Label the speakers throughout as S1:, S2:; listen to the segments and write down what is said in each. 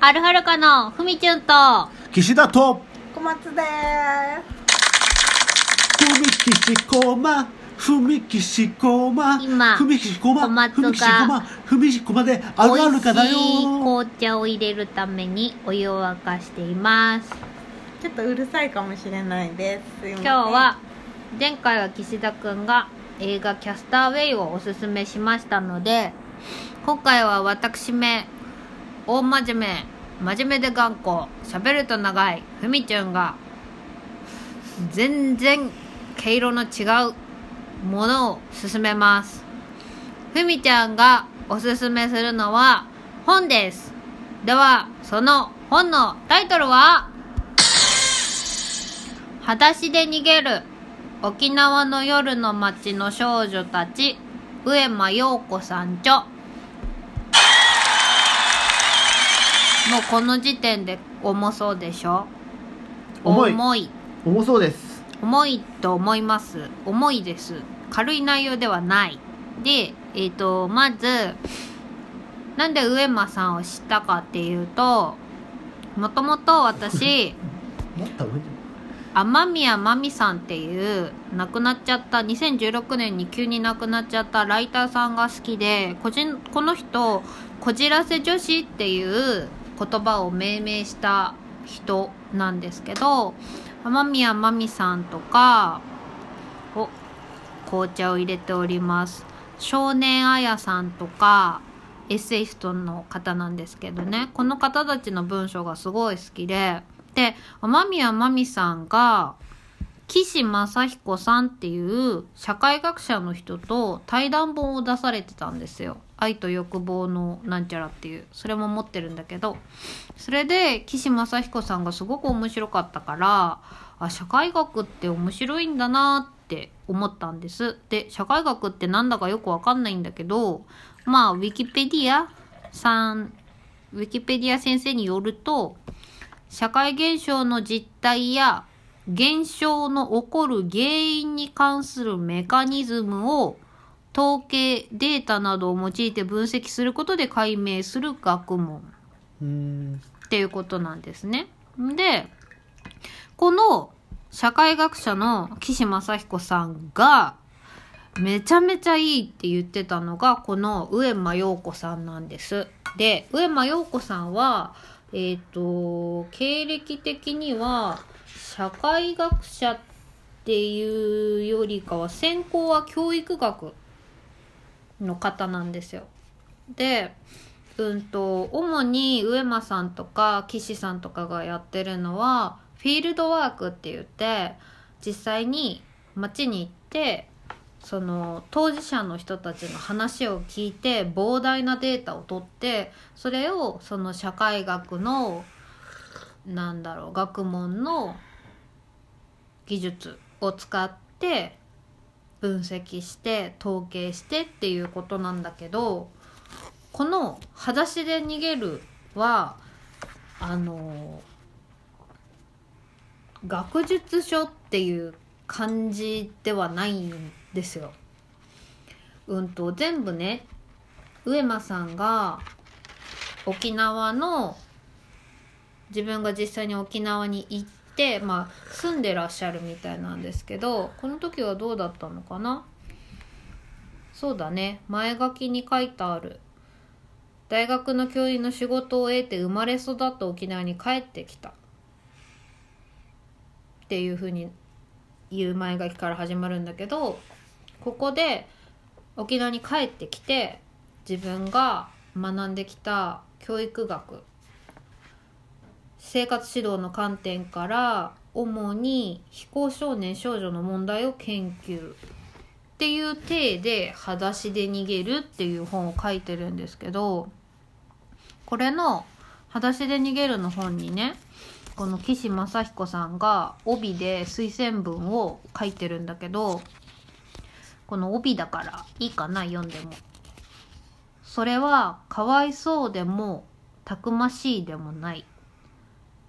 S1: はるはるかのふみちゅんと。
S2: 岸田と。
S3: 小松で
S2: ふみきしこまふみきしこま。
S1: 今
S2: ふみきしこま。
S1: 小松が
S2: ふみきしこま。ふみきしこまであるあるかだよ。
S1: 美味しい紅茶を入れるためにお湯を沸かしています
S3: す。ちょっとうるさいかもしれないです。すいません。
S1: 今日は前回は岸田くんが映画キャスターウェイをおすすめしましたので今回は私め大真面目。真面目で頑固。喋ると長い。ふみちゅんが全然毛色の違う。ものを勧めます。ふみちゃんがおすすめするのは本です。ではその本のタイトルは？裸足で逃げる。沖縄の夜の街の少女たち。上間陽子さん著もうこの時点で重そうでしょ？
S2: 重い。
S1: 重い。
S2: 重そうです。
S1: 重いと思います。重いです。軽い内容ではない。でえっ、とまずなんで上間さんを知ったかっていうともともと私 雨宮真美さんっていう亡くなっちゃった2016年に急に亡くなっちゃったライターさんが好きでこじんこの人「こじらせ女子」っていう言葉を命名した人なんですけど雨宮真美さんとかお紅茶を入れております。少年あやさんとかエッセイストの方なんですけどね。この方たちの文章がすごい好きで。で雨宮真美さんが岸正彦さんっていう社会学者の人と対談本を出されてたんですよ「愛と欲望のなんちゃら」っていうそれも持ってるんだけどそれで岸正彦さんがすごく面白かったからあ社会学って面白いんだなって思ったんです。で社会学ってなんだかよくわかんないんだけどまあウィキペディアさんウィキペディア先生によると社会現象の実態や現象の起こる原因に関するメカニズムを統計データなどを用いて分析することで解明する学問っていうことなんですね。でこの社会学者の岸正彦さんがめちゃめちゃいいって言ってたのがこの上間陽子さんなんです。で上間陽子さんはえっ、と経歴的には社会学者っていうよりかは専攻は教育学の方なんですよ。でうんと主に上間さんとか岸さんとかがやってるのはフィールドワークって言って実際に街に行ってその当事者の人たちの話を聞いて膨大なデータを取ってそれをその社会学のなんだろう学問の技術を使って分析して統計してっていうことなんだけどこの「裸足で逃げるは」あの学術書っていう感じではないんですよ。うんと全部ね上間さんが沖縄の自分が実際に沖縄に行ってて、まあ、住んでらっしゃるみたいなんですけどこの時はどうだったのかな？そうだね。前書きに書いてある。大学の教員の仕事を得て生まれ育った沖縄に帰ってきた。っていうふうに言う前書きから始まるんだけどここで沖縄に帰ってきて自分が学んできた教育学生活指導の観点から主に非行少年少女の問題を研究っていう体で「裸足で逃げる」っていう本を書いてるんですけどこれの「裸足で逃げる」の本にねこの岸正彦さんが帯で推薦文を書いてるんだけどこの帯だからいいかな読んでも。それはかわいそうでもたくましいでもない。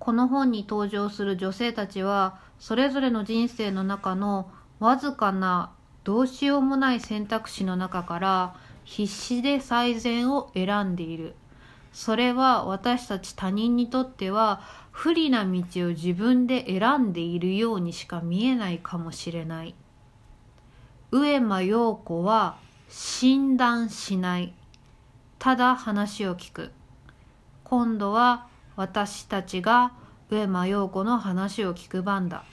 S1: この本に登場する女性たちはそれぞれの人生の中のわずかなどうしようもない選択肢の中から必死で最善を選んでいる。それは私たち他人にとっては不利な道を自分で選んでいるようにしか見えないかもしれない。上間陽子は診断しない。ただ話を聞く。今度は私たちが上間陽子の話を聞く番だ。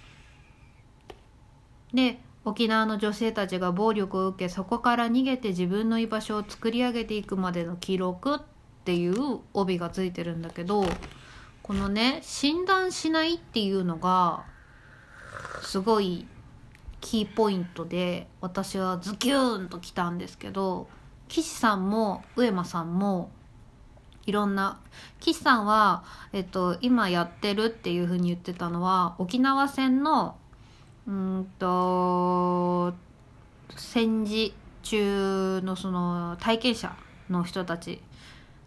S1: で沖縄の女性たちが暴力を受けそこから逃げて自分の居場所を作り上げていくまでの記録っていう帯がついてるんだけどこのね診断しないっていうのがすごいキーポイントで私はズキューンときたんですけど岸さんも上間さんもいろんな。岸さんは、えっと、今やってるっていうふうに言ってたのは沖縄戦のうんと戦時中のその体験者の人たち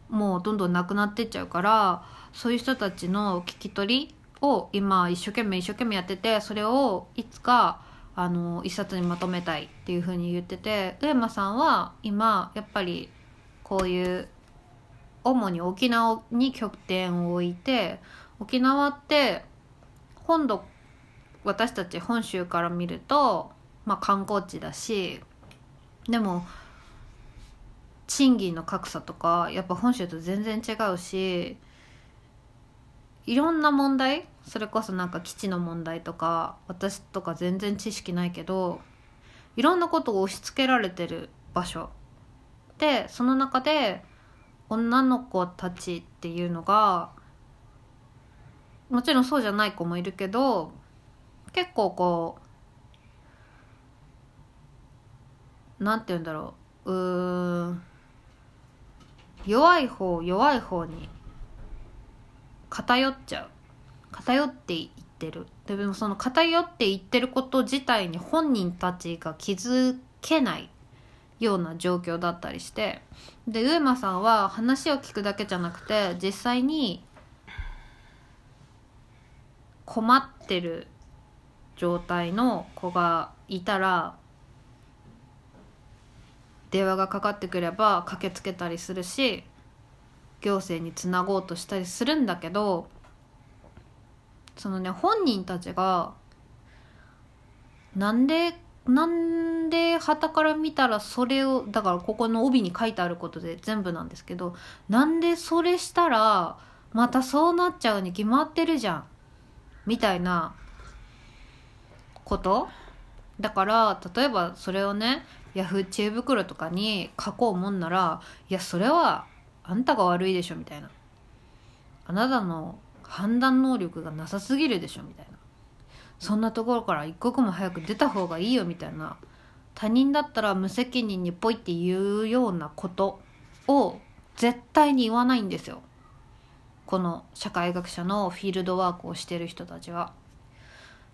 S1: もうどんどんなくなってっちゃうからそういう人たちの聞き取りを今一生懸命一生懸命やっててそれをいつかあの一冊にまとめたいっていうふうに言ってて上間さんは今やっぱりこういう主に沖縄に拠点を置いて沖縄って本土私たち本州から見ると、まあ、観光地だしでも賃金の格差とかやっぱ本州と全然違うしいろんな問題それこそなんか基地の問題とか私とか全然知識ないけどいろんなことを押し付けられてる場所。でその中で女の子たちっていうのがもちろんそうじゃない子もいるけど結構こうなんて言うんだろう。うん。弱い方弱い方に偏っちゃう。偏っていってる。でもその偏っていってること自体に本人たちが気づけない。ような状況だったりして。で上間さんは話を聞くだけじゃなくて実際に困ってる状態の子がいたら電話がかかってくれば駆けつけたりするし行政につなごうとしたりするんだけどそのね本人たちがなんでなんで旗から見たらそれをだからここの帯に書いてあることで全部なんですけどなんでそれしたらまたそうなっちゃうに決まってるじゃんみたいなこと？だから例えばそれをねヤフー知恵袋とかに書こうもんならいやそれはあんたが悪いでしょみたいな。あなたの判断能力がなさすぎるでしょみたいな。そんなところから一刻も早く出た方がいいよみたいな。他人だったら無責任にポイって言うようなことを絶対に言わないんですよ。この社会学者のフィールドワークをしてる人たちは。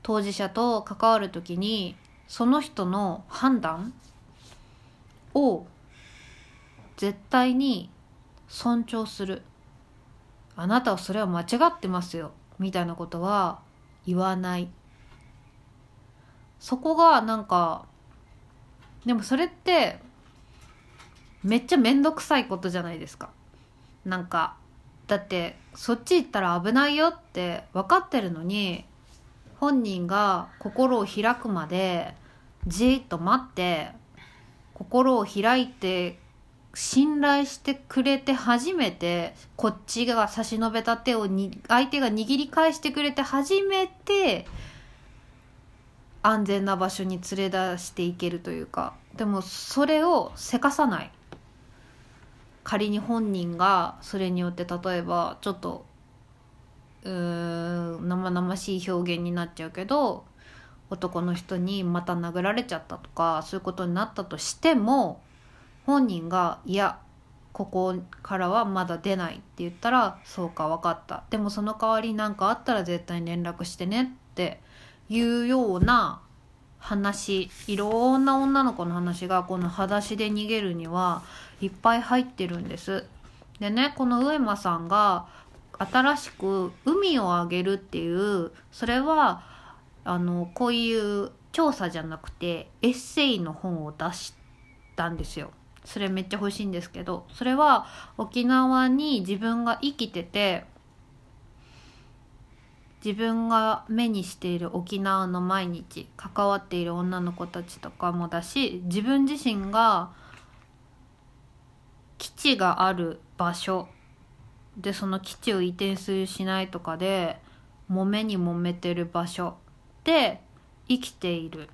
S1: 当事者と関わる時にその人の判断を絶対に尊重する。あなたはそれは間違ってますよみたいなことは言わない。そこがなんかでもそれってめっちゃ面倒くさいことじゃないですか。なんかだってそっち行ったら危ないよって分かってるのに本人が心を開くまでじっと待って心を開いて信頼してくれて初めてこっちが差し伸べた手をに相手が握り返してくれて初めて安全な場所に連れ出していけるというかでもそれをせかさない。仮に本人がそれによって例えばちょっとうーん生々しい表現になっちゃうけど男の人にまた殴られちゃったとかそういうことになったとしても本人が「いやここからはまだ出ない」って言ったら「そうか分かった」でもその代わり何かあったら絶対に連絡してねっていうような話いろんな女の子の話がこの「裸足で逃げる」にはいっぱい入ってるんです。でねこの上間さんが新しく「海をあげる」っていうそれはあのこういう調査じゃなくてエッセイの本を出したんですよ。それめっちゃ欲しいんですけどそれは沖縄に自分が生きてて自分が目にしている沖縄の毎日関わっている女の子たちとかもだし自分自身が基地がある場所でその基地を移転するしないとかで揉めに揉めてる場所で生きている。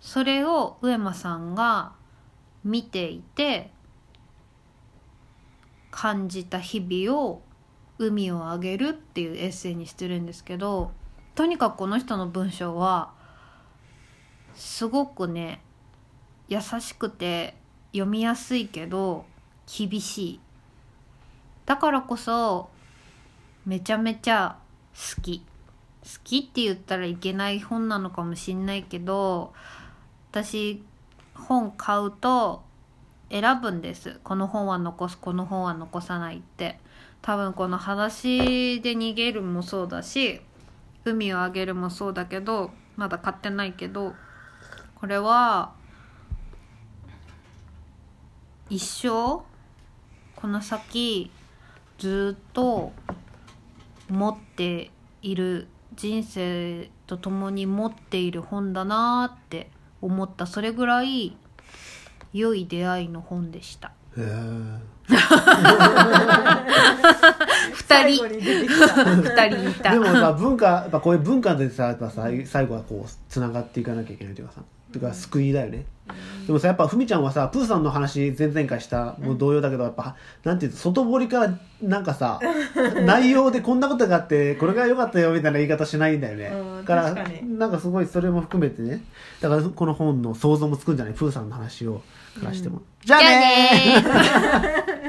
S1: それを上間さんが見ていて感じた日々を海をあげるっていうエッセイにしてるんですけどとにかくこの人の文章はすごくね優しくて読みやすいけど厳しい。だからこそめちゃめちゃ好き。好きって言ったらいけない本なのかもしんないけど私本買うと選ぶんです。この本は残すこの本は残さないって。多分この「裸足で逃げる」もそうだし「海をあげる」もそうだけどまだ買ってないけどこれは一生この先ずっと持っている人生と共に持っている本だなって思ったそれぐらい良い出会いの本でした。
S2: へえ
S1: 二人。二人いた。
S2: でもさ文化やっぱこういう文化でさやっぱさ最後はこうつながっていかなきゃいけないというかさてか救いだよね、でもさやっぱふみちゃんはさプーさんの話前々回したもう同様だけどやっぱなんていうの外堀からなんかさ 内容でこんなことがあってこれが良かったよみたいな言い方しないんだよね、
S3: うん
S2: だから
S3: 確かに。
S2: なんかすごいそれも含めてね。だからこの本の想像もつくんじゃない？プーさんの話をからしても、じゃあ
S1: じゃあ
S2: ねー
S1: ねー